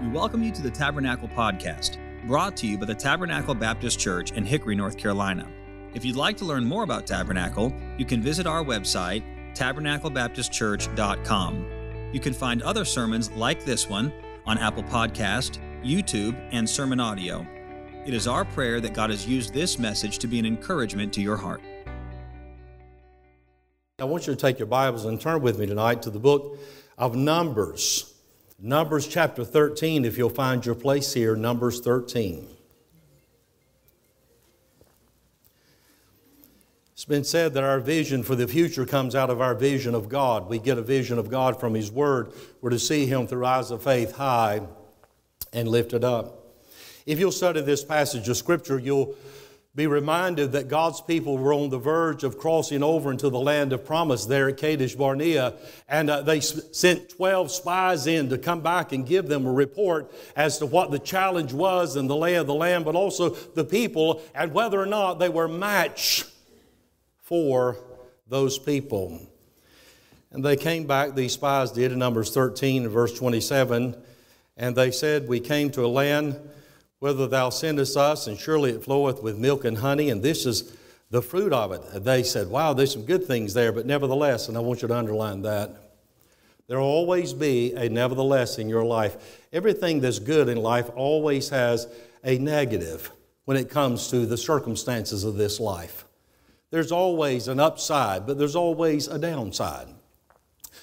We welcome you to the Tabernacle Podcast, brought to you by the Tabernacle Baptist Church in Hickory, North Carolina. If you'd like to learn more about Tabernacle, you can visit our website, tabernaclebaptistchurch.com. You can find other sermons like this one on Apple Podcast, YouTube, and Sermon Audio. It is our prayer that God has used this message to be an encouragement to your heart. I want you to take your Bibles and turn with me tonight to the book of Numbers. Numbers chapter 13, if you'll find your place here, Numbers 13. It's been said that our vision for the future comes out of our vision of God. We get a vision of God from His Word. We're to see Him through eyes of faith high and lifted up. If you'll study this passage of Scripture, you'll be reminded that God's people were on the verge of crossing over into the land of promise there at Kadesh Barnea, and uh, they sent 12 spies in to come back and give them a report as to what the challenge was and the lay of the land, but also the people and whether or not they were match for those people. And they came back, these spies did, in Numbers 13 and verse 27, and they said, We came to a land whether thou sendest us, and surely it floweth with milk and honey, and this is the fruit of it. They said, Wow, there's some good things there, but nevertheless, and I want you to underline that. There will always be a nevertheless in your life. Everything that's good in life always has a negative when it comes to the circumstances of this life. There's always an upside, but there's always a downside.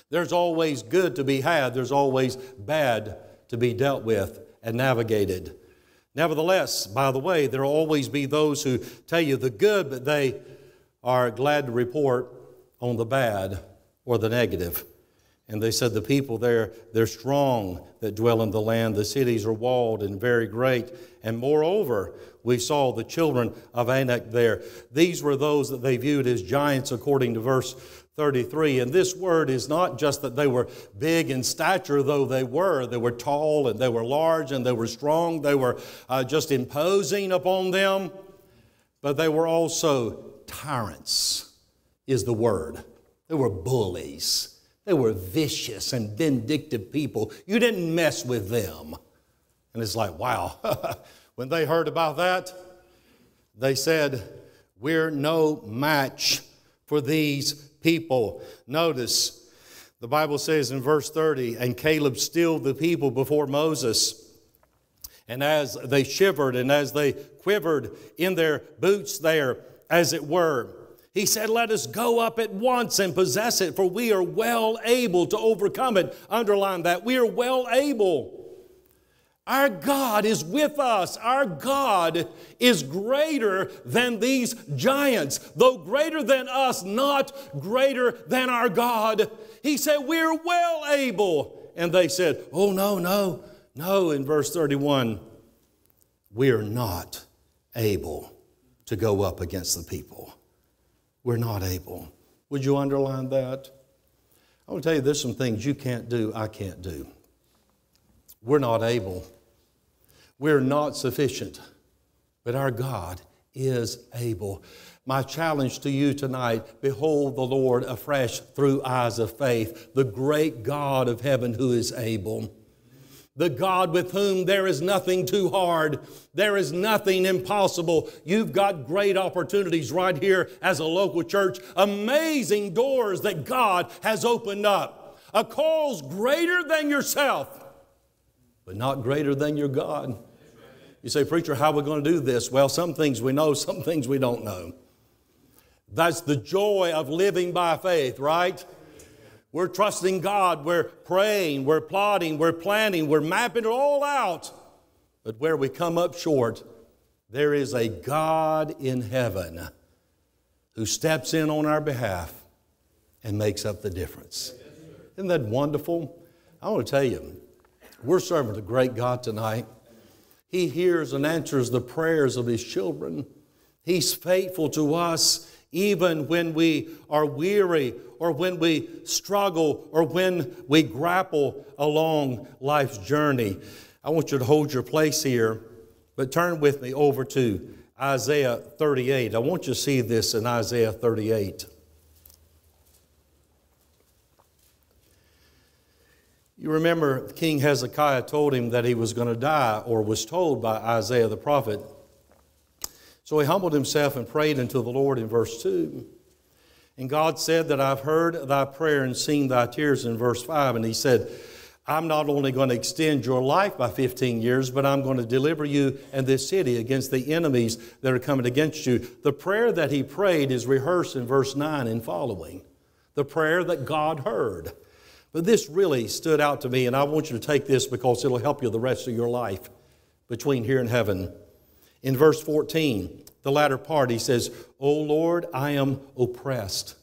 There's always good to be had, there's always bad to be dealt with and navigated. Nevertheless, by the way, there will always be those who tell you the good, but they are glad to report on the bad or the negative. And they said, The people there, they're strong that dwell in the land. The cities are walled and very great. And moreover, we saw the children of Anak there. These were those that they viewed as giants, according to verse 33. And this word is not just that they were big in stature, though they were. They were tall and they were large and they were strong. They were uh, just imposing upon them. But they were also tyrants, is the word. They were bullies. They were vicious and vindictive people. You didn't mess with them. And it's like, wow. when they heard about that, they said, We're no match for these people. Notice the Bible says in verse 30 and Caleb stilled the people before Moses. And as they shivered and as they quivered in their boots there, as it were, he said, Let us go up at once and possess it, for we are well able to overcome it. Underline that. We are well able. Our God is with us. Our God is greater than these giants. Though greater than us, not greater than our God. He said, We're well able. And they said, Oh, no, no, no. In verse 31, we are not able to go up against the people. We're not able. Would you underline that? I want to tell you there's some things you can't do, I can't do. We're not able. We're not sufficient, but our God is able. My challenge to you tonight behold the Lord afresh through eyes of faith, the great God of heaven who is able. The God with whom there is nothing too hard. There is nothing impossible. You've got great opportunities right here as a local church. Amazing doors that God has opened up. A cause greater than yourself, but not greater than your God. You say, Preacher, how are we going to do this? Well, some things we know, some things we don't know. That's the joy of living by faith, right? We're trusting God, we're praying, we're plotting, we're planning, we're mapping it all out. But where we come up short, there is a God in heaven who steps in on our behalf and makes up the difference. Isn't that wonderful? I want to tell you, we're serving a great God tonight. He hears and answers the prayers of His children. He's faithful to us even when we are weary or when we struggle or when we grapple along life's journey. I want you to hold your place here, but turn with me over to Isaiah 38. I want you to see this in Isaiah 38. You remember King Hezekiah told him that he was going to die, or was told by Isaiah the prophet. So he humbled himself and prayed unto the Lord in verse 2. And God said that I've heard thy prayer and seen thy tears in verse 5. And he said, I'm not only going to extend your life by 15 years, but I'm going to deliver you and this city against the enemies that are coming against you. The prayer that he prayed is rehearsed in verse 9 and following. The prayer that God heard. But this really stood out to me, and I want you to take this because it'll help you the rest of your life between here and heaven. In verse 14, the latter part, he says, O Lord, I am oppressed.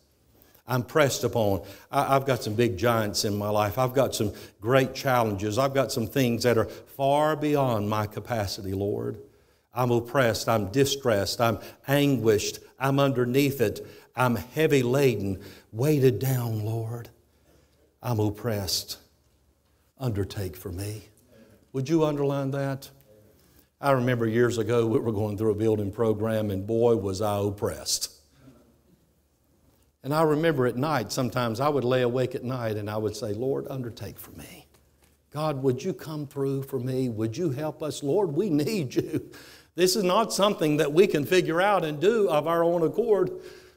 I'm pressed upon. I, have got some big giants in my life. I've got some great challenges. I've got some things that are far beyond my capacity, Lord. I'm oppressed. I'm distressed. I'm anguished. I'm underneath it. I'm heavy laden, weighted down, Lord. I'm oppressed. Undertake for me. Would you underline that? I remember years ago we were going through a building program, and boy, was I oppressed. And I remember at night, sometimes I would lay awake at night and I would say, Lord, undertake for me. God, would you come through for me? Would you help us? Lord, we need you. This is not something that we can figure out and do of our own accord.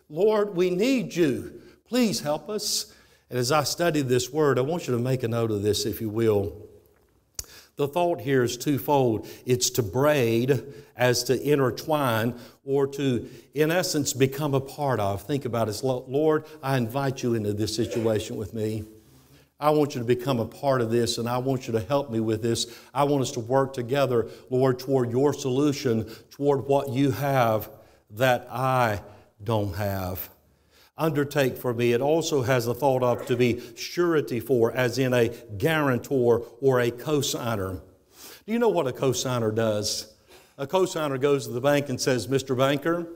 Lord, we need you. Please help us. And as I study this word, I want you to make a note of this, if you will. The thought here is twofold it's to braid, as to intertwine, or to, in essence, become a part of. Think about it. Lord, I invite you into this situation with me. I want you to become a part of this, and I want you to help me with this. I want us to work together, Lord, toward your solution, toward what you have that I don't have undertake for me. It also has a thought of to be surety for, as in a guarantor or a cosigner. Do you know what a cosigner does? A cosigner goes to the bank and says, Mr. Banker,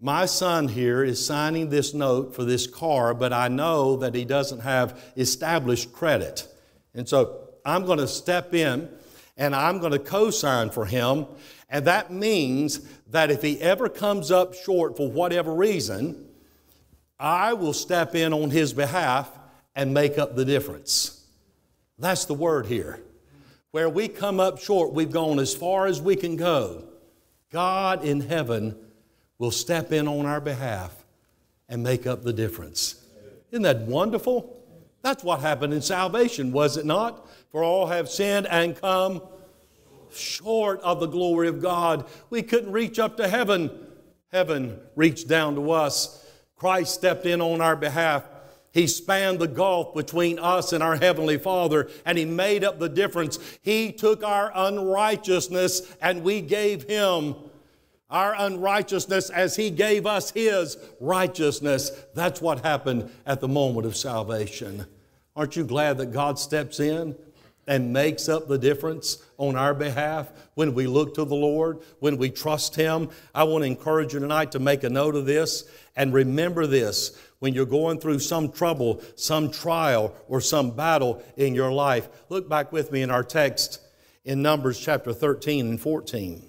my son here is signing this note for this car, but I know that he doesn't have established credit. And so I'm going to step in and I'm going to co sign for him. And that means that if he ever comes up short for whatever reason, I will step in on his behalf and make up the difference. That's the word here. Where we come up short, we've gone as far as we can go. God in heaven will step in on our behalf and make up the difference. Isn't that wonderful? That's what happened in salvation, was it not? For all have sinned and come short of the glory of God. We couldn't reach up to heaven. Heaven reached down to us Christ stepped in on our behalf. He spanned the gulf between us and our Heavenly Father, and He made up the difference. He took our unrighteousness and we gave Him our unrighteousness as He gave us His righteousness. That's what happened at the moment of salvation. Aren't you glad that God steps in and makes up the difference on our behalf when we look to the Lord, when we trust Him? I want to encourage you tonight to make a note of this and remember this when you're going through some trouble, some trial, or some battle in your life. Look back with me in our text in Numbers chapter 13 and 14.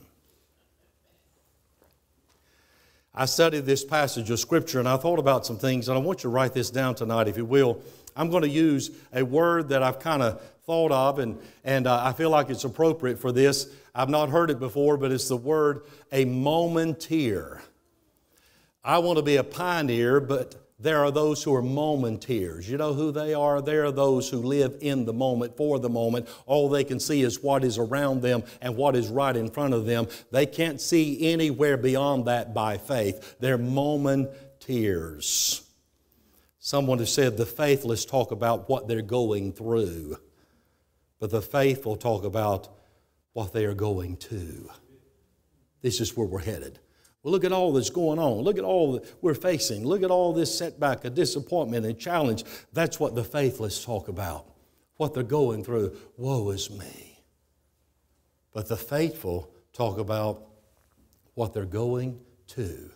I studied this passage of Scripture and I thought about some things, and I want you to write this down tonight, if you will. I'm going to use a word that I've kind of thought of, and, and uh, I feel like it's appropriate for this. I've not heard it before, but it's the word a momenteer. I want to be a pioneer, but there are those who are momenteers. You know who they are? They are those who live in the moment, for the moment. All they can see is what is around them and what is right in front of them. They can't see anywhere beyond that by faith. They're momenteers. Someone has said the faithless talk about what they're going through, but the faithful talk about what they are going to. This is where we're headed. Well, look at all that's going on. Look at all that we're facing. Look at all this setback, a disappointment, and challenge. That's what the faithless talk about, what they're going through. Woe is me. But the faithful talk about what they're going to.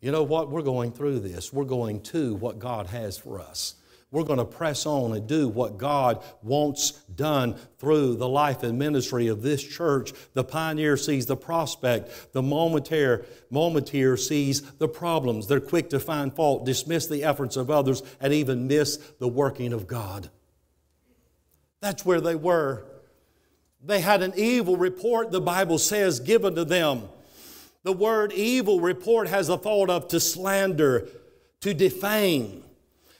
You know what? We're going through this. We're going to what God has for us. We're going to press on and do what God wants done through the life and ministry of this church. The pioneer sees the prospect, the momentaire, momenteer sees the problems. They're quick to find fault, dismiss the efforts of others, and even miss the working of God. That's where they were. They had an evil report, the Bible says, given to them. The word evil report has a thought of to slander, to defame.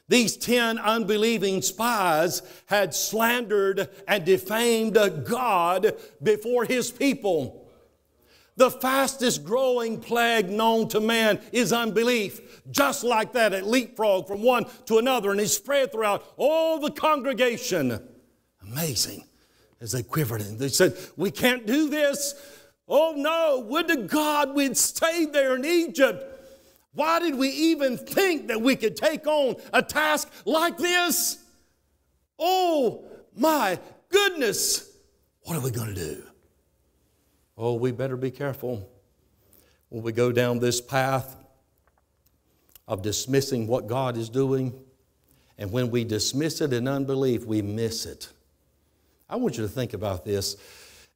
These 10 unbelieving spies had slandered and defamed God before his people. The fastest growing plague known to man is unbelief. Just like that, it leapfrogged from one to another and it spread throughout all the congregation. Amazing. As they quivered and they said, We can't do this. Oh no, would to God we'd stayed there in Egypt. Why did we even think that we could take on a task like this? Oh my goodness, what are we going to do? Oh, we better be careful when we go down this path of dismissing what God is doing. And when we dismiss it in unbelief, we miss it. I want you to think about this.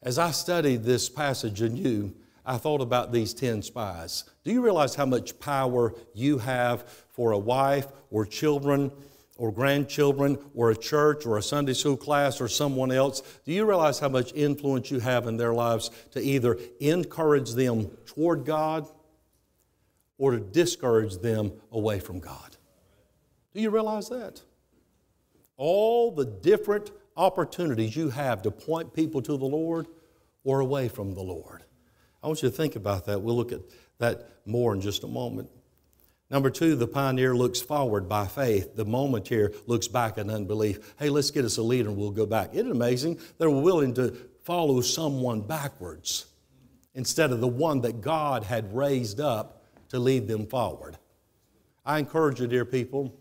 As I studied this passage anew, I thought about these 10 spies. Do you realize how much power you have for a wife or children or grandchildren or a church or a Sunday school class or someone else? Do you realize how much influence you have in their lives to either encourage them toward God or to discourage them away from God? Do you realize that? All the different opportunities you have to point people to the Lord or away from the Lord. I want you to think about that. We'll look at that more in just a moment. Number two, the pioneer looks forward by faith. The momentaire looks back in unbelief. Hey, let's get us a leader and we'll go back. Isn't it amazing? They're willing to follow someone backwards instead of the one that God had raised up to lead them forward. I encourage you, dear people.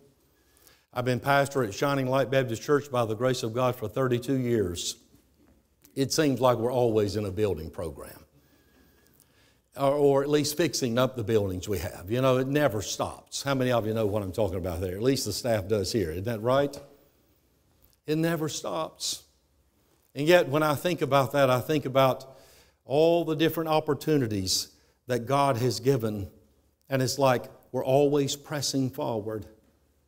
I've been pastor at Shining Light Baptist Church by the grace of God for 32 years. It seems like we're always in a building program or, or, at least fixing up the buildings we have. You know, it never stops. How many of you know what I'm talking about there? At least the staff does here. Isn't that right? It never stops. And yet, when I think about that, I think about all the different opportunities that God has given. And it's like we're always pressing forward.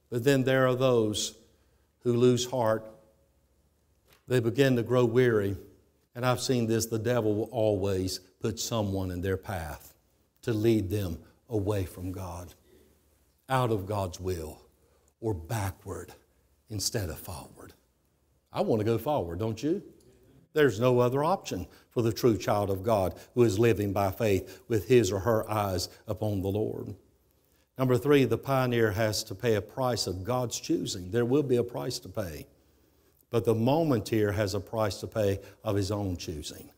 But then there are those who lose heart. They begin to grow weary. And I've seen this the devil will always put someone in their path to lead them away from God, out of God's will, or backward instead of forward. I want to go forward, don't you? There's no other option for the true child of God who is living by faith with his or her eyes upon the Lord. Number three, the pioneer has to pay a price of God's choosing. There will be a price to pay. But the momentaire has a price to pay of his own choosing.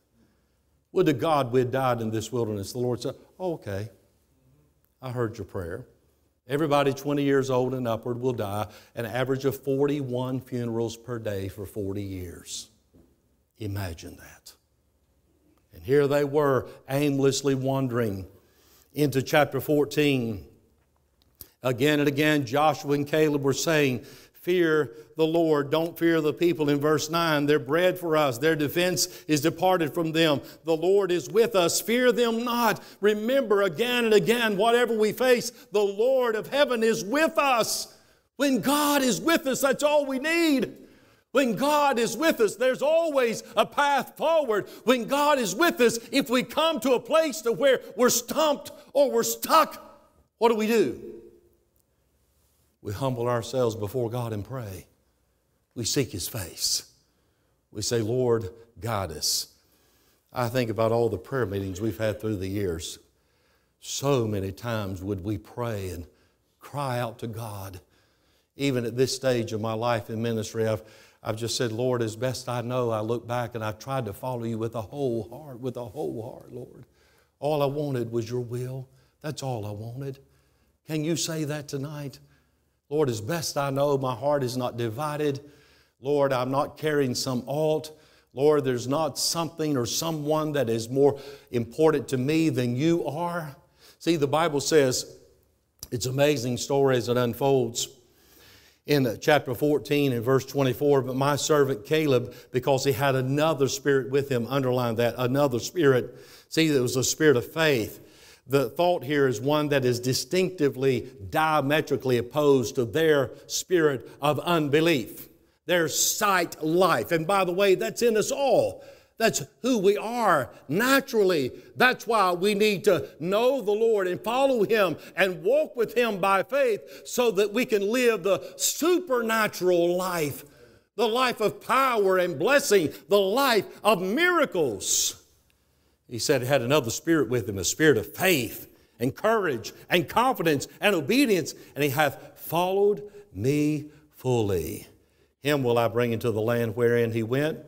Would to God we had died in this wilderness. The Lord said, oh, Okay, I heard your prayer. Everybody 20 years old and upward will die, an average of 41 funerals per day for 40 years. Imagine that. And here they were, aimlessly wandering into chapter 14. Again and again, Joshua and Caleb were saying, fear the Lord. Don't fear the people. In verse 9, their bread for us, their defense is departed from them. The Lord is with us. Fear them not. Remember again and again, whatever we face, the Lord of heaven is with us. When God is with us, that's all we need. When God is with us, there's always a path forward. When God is with us, if we come to a place to where we're stumped or we're stuck, what do we do? We humble ourselves before God and pray. We seek His face. We say, Lord, guide us. I think about all the prayer meetings we've had through the years. So many times would we pray and cry out to God. Even at this stage of my life in ministry, I've, I've just said, Lord, as best I know, I look back and I've tried to follow you with a whole heart, with a whole heart, Lord. All I wanted was your will. That's all I wanted. Can you say that tonight? Lord, as best I know, my heart is not divided. Lord, I'm not carrying some alt. Lord, there's not something or someone that is more important to me than you are. See, the Bible says, it's amazing story as it unfolds in chapter 14 and verse 24. But my servant Caleb, because he had another spirit with him, underline that, another spirit. See, it was a spirit of faith. The thought here is one that is distinctively diametrically opposed to their spirit of unbelief. their sight life. And by the way, that's in us all. That's who we are naturally. That's why we need to know the Lord and follow Him and walk with Him by faith so that we can live the supernatural life, the life of power and blessing, the life of miracles. He said he had another spirit with him, a spirit of faith and courage and confidence and obedience, and he hath followed me fully. Him will I bring into the land wherein he went,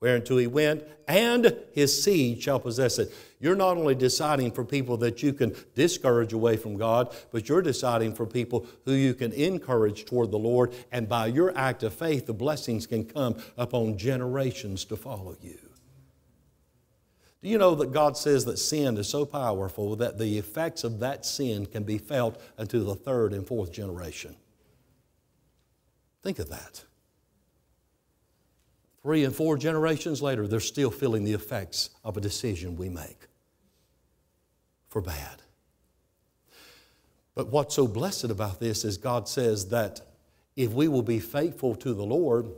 whereunto he went, and his seed shall possess it. You're not only deciding for people that you can discourage away from God, but you're deciding for people who you can encourage toward the Lord, and by your act of faith, the blessings can come upon generations to follow you. Do you know that God says that sin is so powerful that the effects of that sin can be felt unto the third and fourth generation? Think of that. Three and four generations later, they're still feeling the effects of a decision we make for bad. But what's so blessed about this is God says that if we will be faithful to the Lord,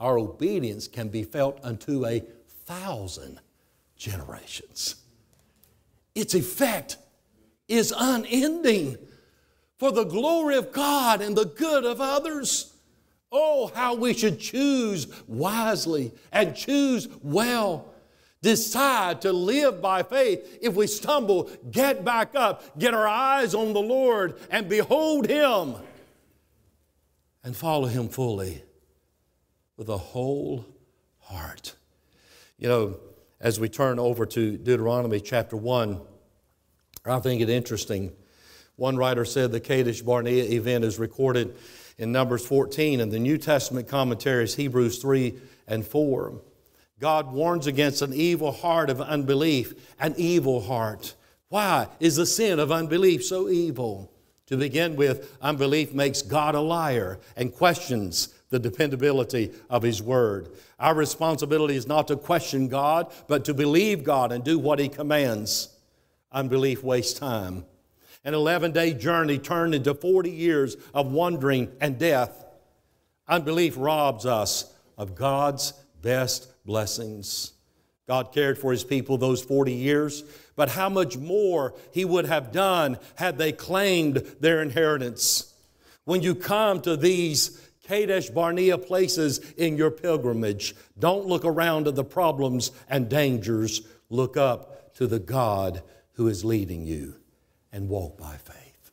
our obedience can be felt unto a thousand generations. Its effect is unending for the glory of God and the good of others. Oh, how we should choose wisely and choose well. Decide to live by faith. If we stumble, get back up, get our eyes on the Lord, and behold Him and follow Him fully with a whole heart. You know, as we turn over to Deuteronomy chapter 1, I think it interesting. One writer said the Kadesh Barnea event is recorded in Numbers 14 and the New Testament commentaries, Hebrews 3 and 4. God warns against an evil heart of unbelief, an evil heart. Why is the sin of unbelief so evil? To begin with, unbelief makes God a liar and questions the dependability of His Word. Our responsibility is not to question God, but to believe God and do what He commands. Unbelief wastes time. An 11 day journey turned into 40 years of wandering and death. Unbelief robs us of God's best blessings. God cared for His people those 40 years, but how much more He would have done had they claimed their inheritance. When you come to these Kadesh Barnea places in your pilgrimage. Don't look around at the problems and dangers. Look up to the God who is leading you and walk by faith.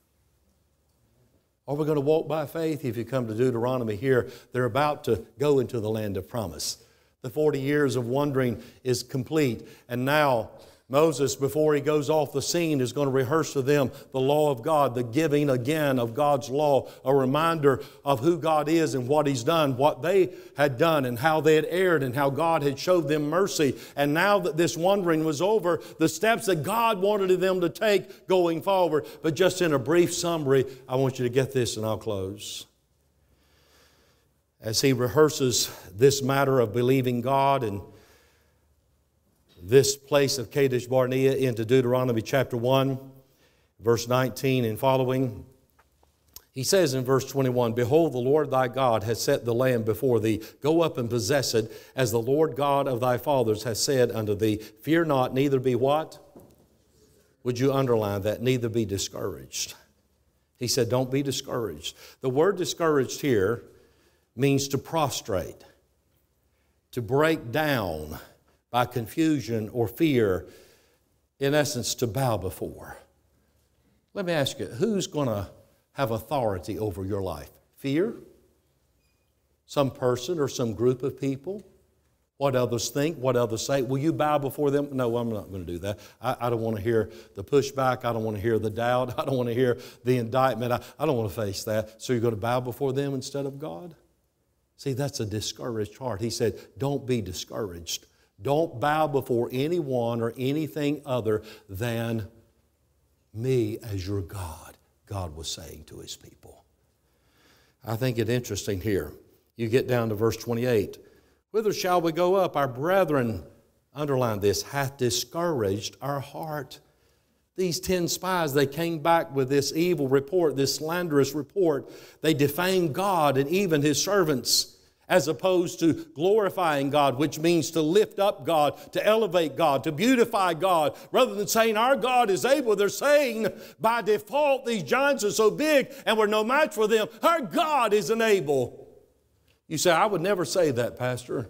Are we going to walk by faith? If you come to Deuteronomy here, they're about to go into the land of promise. The 40 years of wandering is complete, and now Moses, before he goes off the scene, is going to rehearse to them the law of God, the giving again of God's law, a reminder of who God is and what He's done, what they had done, and how they had erred, and how God had showed them mercy. And now that this wandering was over, the steps that God wanted them to take going forward. But just in a brief summary, I want you to get this, and I'll close. As he rehearses this matter of believing God and this place of Kadesh Barnea into Deuteronomy chapter 1, verse 19 and following. He says in verse 21 Behold, the Lord thy God has set the land before thee. Go up and possess it, as the Lord God of thy fathers has said unto thee. Fear not, neither be what? Would you underline that? Neither be discouraged. He said, Don't be discouraged. The word discouraged here means to prostrate, to break down by confusion or fear, in essence, to bow before. Let me ask you who's going to have authority over your life? Fear? Some person or some group of people? What others think, what others say. Will you bow before them? No, I'm not going to do that. I, I don't want to hear the pushback. I don't want to hear the doubt. I don't want to hear the indictment. I, I don't want to face that. So you're going to bow before them instead of God? See, that's a discouraged heart. He said, Don't be discouraged. Don't bow before anyone or anything other than me as your God, God was saying to his people. I think it interesting here. You get down to verse 28. Whither shall we go up? Our brethren, underline this, hath discouraged our heart. These 10 spies, they came back with this evil report, this slanderous report. They defamed God and even his servants. As opposed to glorifying God, which means to lift up God, to elevate God, to beautify God. Rather than saying our God is able, they're saying by default these giants are so big and we're no match for them. Our God is able. You say, I would never say that, Pastor.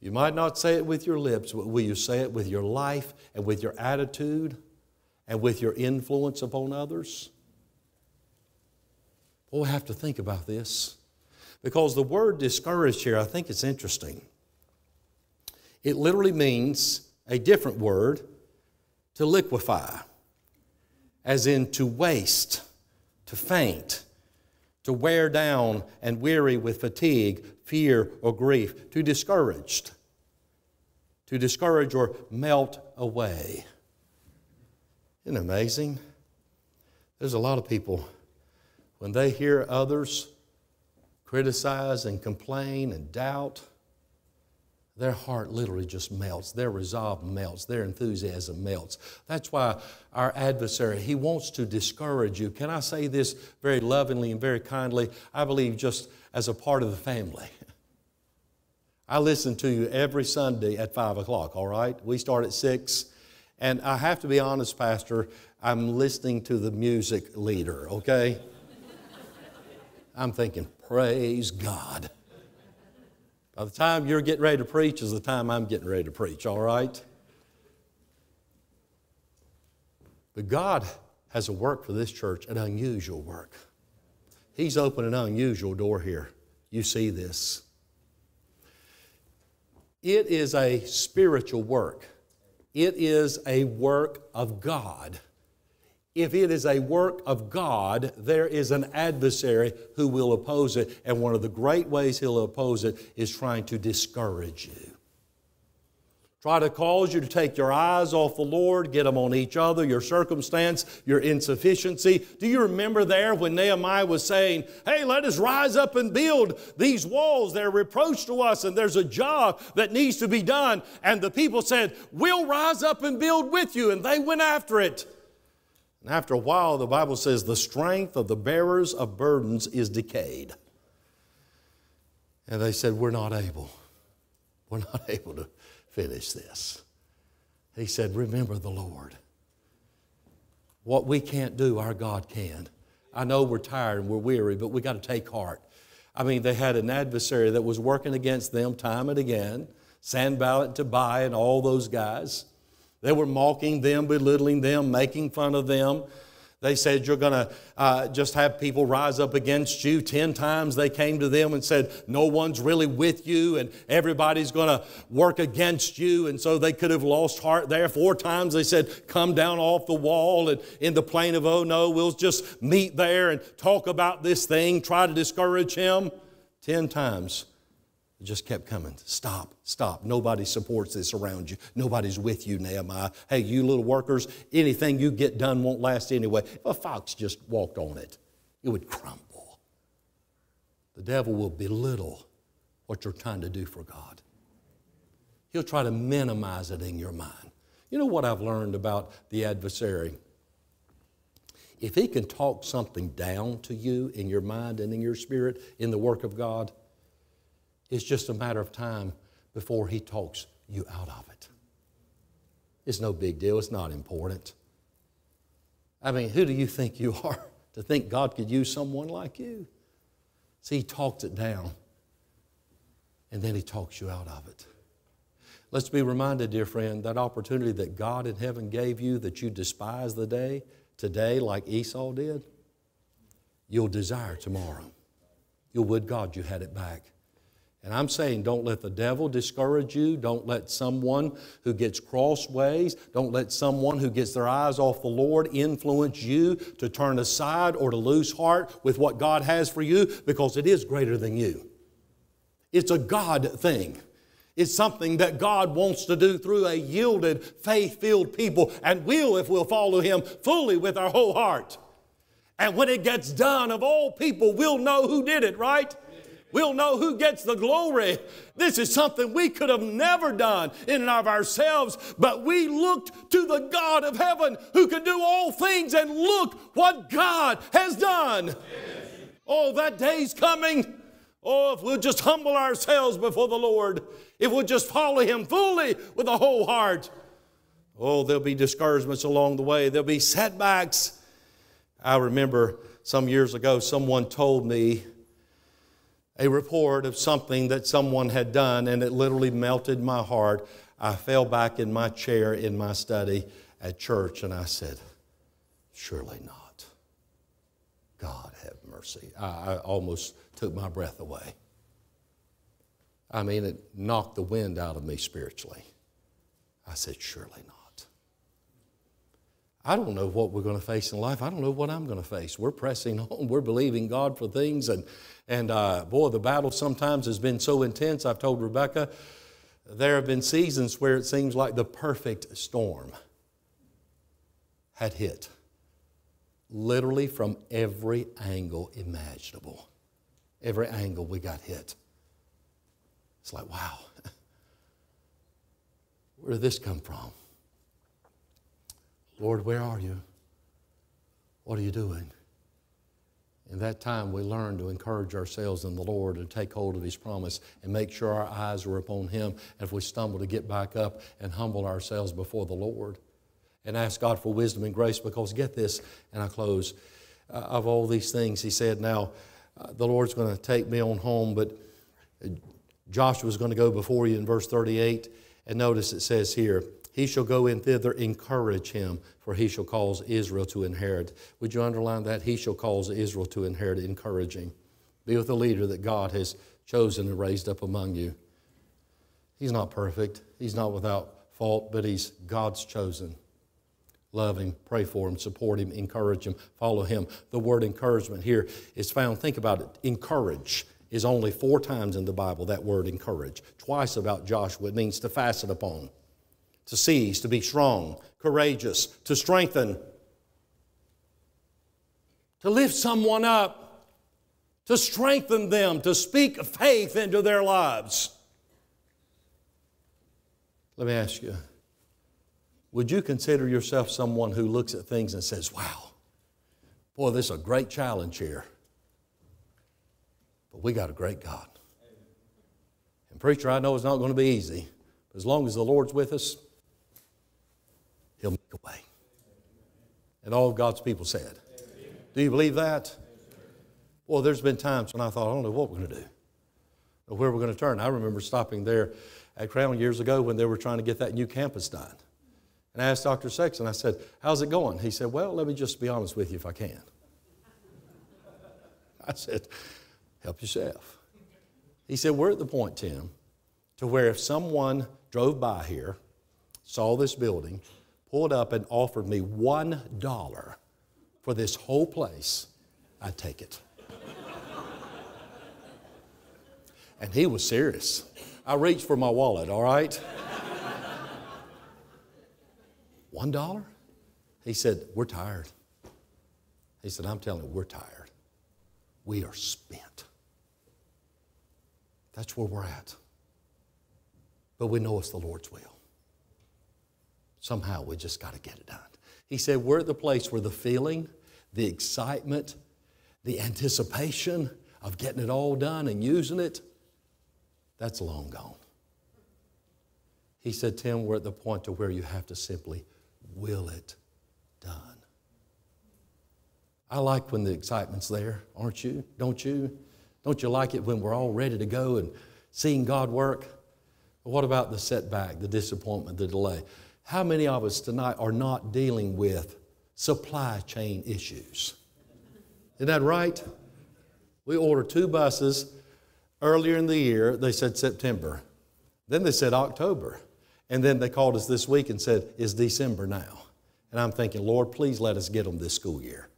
You might not say it with your lips, but will you say it with your life and with your attitude and with your influence upon others? Well, we have to think about this. Because the word discouraged here, I think it's interesting. It literally means a different word to liquefy, as in to waste, to faint, to wear down and weary with fatigue, fear, or grief, to discouraged, to discourage or melt away. Isn't it amazing? There's a lot of people, when they hear others criticize and complain and doubt, their heart literally just melts. Their resolve melts. Their enthusiasm melts. That's why our adversary, he wants to discourage you. Can I say this very lovingly and very kindly? I believe just as a part of the family. I listen to you every Sunday at 5 o'clock, all right? We start at 6. And I have to be honest, Pastor, I'm listening to the music leader, okay? I'm thinking, praise God. By the time you're getting ready to preach is the time I'm getting ready to preach, all right? But God has a work for this church, an unusual work. He's opened an unusual door here. You see this. It is a spiritual work, it is a work of God if it is a work of God, there is an adversary who will oppose it. And one of the great ways he'll oppose it is trying to discourage you. Try to cause you to take your eyes off the Lord, get them on each other, your circumstance, your insufficiency. Do you remember there when Nehemiah was saying, Hey, let us rise up and build these walls? They're reproach to us, and there's a job that needs to be done. And the people said, We'll rise up and build with you. And they went after it. And after a while, the Bible says the strength of the bearers of burdens is decayed. And they said, We're not able. We're not able to finish this. He said, Remember the Lord. What we can't do, our God can. I know we're tired and we're weary, but we got to take heart. I mean, they had an adversary that was working against them time and again, Sanballat, Tobiah, and all those guys. They were mocking them, belittling them, making fun of them. They said, You're going to uh, just have people rise up against you. Ten times they came to them and said, No one's really with you, and everybody's going to work against you. And so they could have lost heart there. Four times they said, Come down off the wall. And in the plain of Oh no, we'll just meet there and talk about this thing, try to discourage him. Ten times it just kept coming. Stop, stop. Nobody supports this around you. Nobody's with you, Nehemiah. Hey, you little workers, anything you get done won't last anyway. If a fox just walked on it, it would crumble. The devil will belittle what you're trying to do for God. He'll try to minimize it in your mind. You know what I've learned about the adversary? If he can talk something down to you in your mind and in your spirit in the work of God, it's just a matter of time before He talks you out of it. It's no big deal, it's not important. I mean, who do you think you are to think God could use someone like you? See, He talks it down, and then He talks you out of it. Let's be reminded, dear friend, that opportunity that God in heaven gave you that you despise the day, today, like Esau did, you'll desire tomorrow. You'll would God you had it back. And I'm saying, don't let the devil discourage you. Don't let someone who gets crossways, don't let someone who gets their eyes off the Lord influence you to turn aside or to lose heart with what God has for you because it is greater than you. It's a God thing. It's something that God wants to do through a yielded, faith filled people and will if we'll follow Him fully with our whole heart. And when it gets done, of all people, we'll know who did it, right? We'll know who gets the glory. This is something we could have never done in and of ourselves, but we looked to the God of heaven who can do all things, and look what God has done. Oh, that day's coming. Oh, if we'll just humble ourselves before the Lord, if we'll just follow Him fully with a whole heart, oh, there'll be discouragements along the way, there'll be setbacks. I remember some years ago, someone told me a report of something that someone had done, and it literally melted my heart. I fell back in my chair in my study at church, and I said, Surely not. God have mercy. I, I almost took my breath away. I mean, it knocked the wind out of me spiritually. I said, Surely not. I don't know what we're going to face in life. I don't know what I'm going to face. We're pressing on. We're believing God for things. And, and uh, boy, the battle sometimes has been so intense. I've told Rebecca, there have been seasons where it seems like the perfect storm had hit, literally from every angle imaginable. Every angle we got hit. It's like, wow, where did this come from? Lord, where are you? What are you doing? In that time, we learn to encourage ourselves in the Lord and take hold of His promise and make sure our eyes are upon Him. And if we stumble, to get back up and humble ourselves before the Lord and ask God for wisdom and grace. Because get this, and I close. Uh, of all these things, He said, Now uh, the Lord's going to take me on home, but uh, Joshua's going to go before you in verse 38. And notice it says here, he shall go in thither, encourage him, for he shall cause Israel to inherit. Would you underline that? He shall cause Israel to inherit, encouraging. Be with the leader that God has chosen and raised up among you. He's not perfect, he's not without fault, but he's God's chosen. Love him, pray for him, support him, encourage him, follow him. The word encouragement here is found, think about it, encourage is only four times in the Bible, that word encourage. Twice about Joshua, it means to fasten upon to seize, to be strong, courageous, to strengthen, to lift someone up, to strengthen them, to speak faith into their lives. Let me ask you would you consider yourself someone who looks at things and says, wow, boy, this is a great challenge here, but we got a great God? And, preacher, I know it's not going to be easy, but as long as the Lord's with us, He'll make a way. And all God's people said. Do you believe that? Well, there's been times when I thought, I don't know what we're going to do or where we're going to turn. I remember stopping there at Crown years ago when they were trying to get that new campus done. And I asked Dr. Sexton, I said, How's it going? He said, Well, let me just be honest with you if I can. I said, Help yourself. He said, We're at the point, Tim, to where if someone drove by here, saw this building, pulled up and offered me $1 for this whole place, I'd take it. and he was serious. I reached for my wallet, all right? One dollar? He said, We're tired. He said, I'm telling you, we're tired. We are spent. That's where we're at. But we know it's the Lord's will. Somehow we just got to get it done. He said, We're at the place where the feeling, the excitement, the anticipation of getting it all done and using it, that's long gone. He said, Tim, we're at the point to where you have to simply will it done. I like when the excitement's there, aren't you? Don't you? Don't you like it when we're all ready to go and seeing God work? what about the setback, the disappointment, the delay? How many of us tonight are not dealing with supply chain issues? Isn't that right? We ordered two buses earlier in the year. They said September. Then they said October. And then they called us this week and said, It's December now. And I'm thinking, Lord, please let us get them this school year.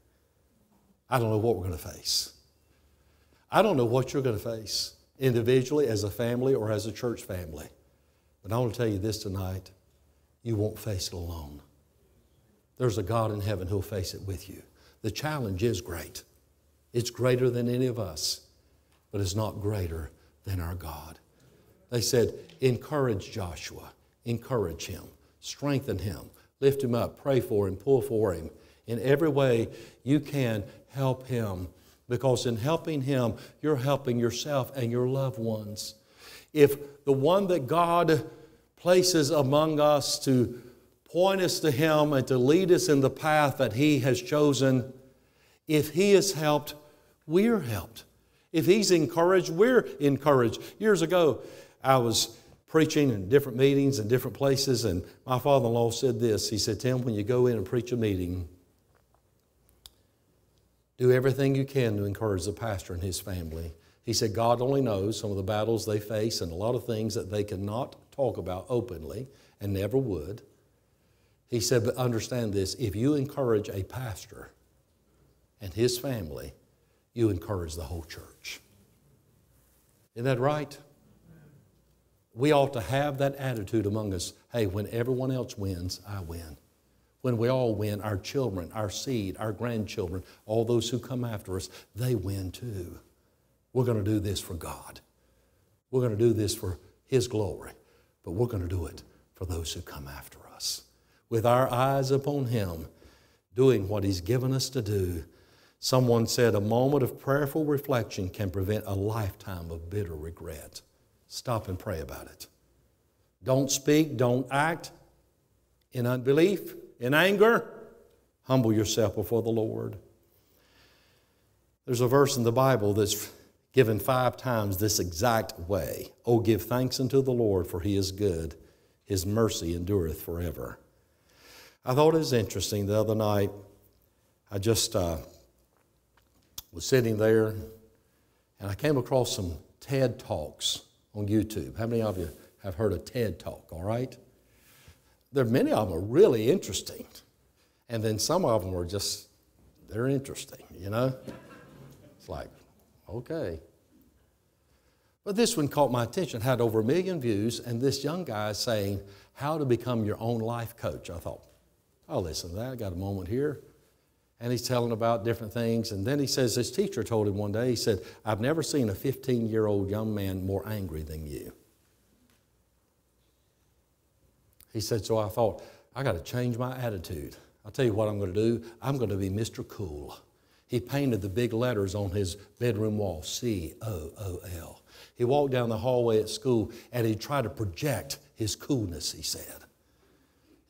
I don't know what we're going to face. I don't know what you're going to face individually, as a family, or as a church family. But I want to tell you this tonight you won't face it alone. There's a God in heaven who'll face it with you. The challenge is great. It's greater than any of us, but it's not greater than our God. They said, encourage Joshua, encourage him, strengthen him, lift him up, pray for him, pull for him. In every way you can, help him because in helping him, you're helping yourself and your loved ones. If the one that God places among us to point us to him and to lead us in the path that he has chosen, if he is helped, we're helped. If he's encouraged, we're encouraged. Years ago, I was preaching in different meetings in different places, and my father in law said this. He said, Tim, when you go in and preach a meeting, do everything you can to encourage the pastor and his family. He said, God only knows some of the battles they face and a lot of things that they cannot talk about openly and never would. He said, but understand this if you encourage a pastor and his family, you encourage the whole church. Isn't that right? We ought to have that attitude among us hey, when everyone else wins, I win. When we all win, our children, our seed, our grandchildren, all those who come after us, they win too. We're going to do this for God. We're going to do this for His glory, but we're going to do it for those who come after us. With our eyes upon Him, doing what He's given us to do. Someone said a moment of prayerful reflection can prevent a lifetime of bitter regret. Stop and pray about it. Don't speak, don't act in unbelief, in anger. Humble yourself before the Lord. There's a verse in the Bible that's given five times this exact way Oh, give thanks unto the Lord, for he is good. His mercy endureth forever. I thought it was interesting the other night. I just uh, was sitting there and I came across some TED Talks on YouTube. How many of you have heard a TED Talk, all right? There are many of them are really interesting. And then some of them are just, they're interesting, you know? It's like, okay. But this one caught my attention, had over a million views, and this young guy is saying, How to become your own life coach. I thought, I'll listen to that. I got a moment here. And he's telling about different things. And then he says, His teacher told him one day, he said, I've never seen a 15 year old young man more angry than you. He said, So I thought, I got to change my attitude. I'll tell you what I'm going to do. I'm going to be Mr. Cool. He painted the big letters on his bedroom wall C O O L. He walked down the hallway at school and he tried to project his coolness, he said.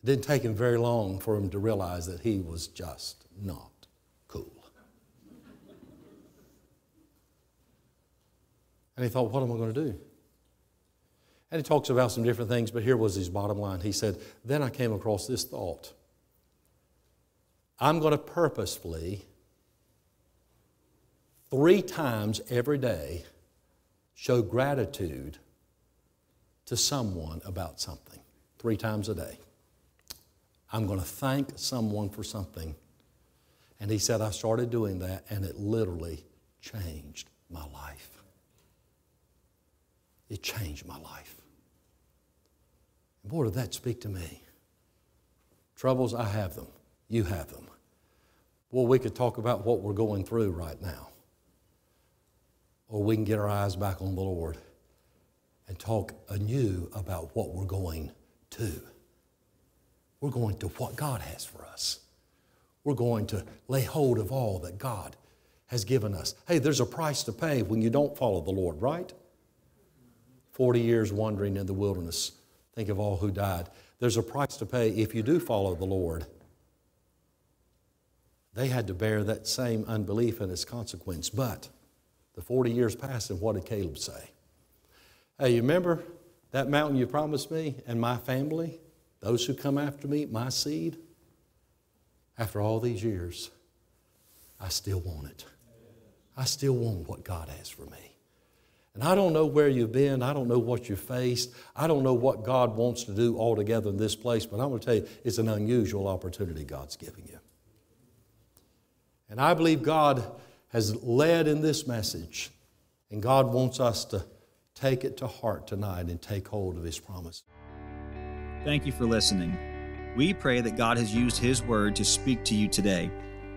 It didn't take him very long for him to realize that he was just not cool. And he thought, what am I going to do? And he talks about some different things, but here was his bottom line. He said, Then I came across this thought I'm going to purposefully, three times every day, show gratitude to someone about something. Three times a day. I'm going to thank someone for something. And he said, I started doing that, and it literally changed my life. It changed my life. Boy, did that speak to me. Troubles, I have them. You have them. Well, we could talk about what we're going through right now. Or we can get our eyes back on the Lord and talk anew about what we're going to. We're going to what God has for us. We're going to lay hold of all that God has given us. Hey, there's a price to pay when you don't follow the Lord, right? 40 years wandering in the wilderness. Think of all who died. There's a price to pay if you do follow the Lord. They had to bear that same unbelief and its consequence. But the 40 years passed, and what did Caleb say? Hey, you remember that mountain you promised me and my family? Those who come after me, my seed? After all these years, I still want it. I still want what God has for me. And I don't know where you've been. I don't know what you've faced. I don't know what God wants to do altogether in this place, but I'm going to tell you, it's an unusual opportunity God's giving you. And I believe God has led in this message, and God wants us to take it to heart tonight and take hold of His promise. Thank you for listening. We pray that God has used His Word to speak to you today.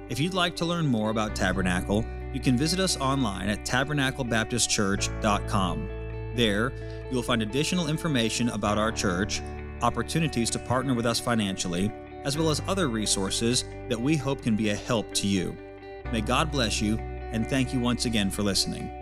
If you'd like to learn more about Tabernacle, you can visit us online at tabernaclebaptistchurch.com. There, you'll find additional information about our church, opportunities to partner with us financially, as well as other resources that we hope can be a help to you. May God bless you and thank you once again for listening.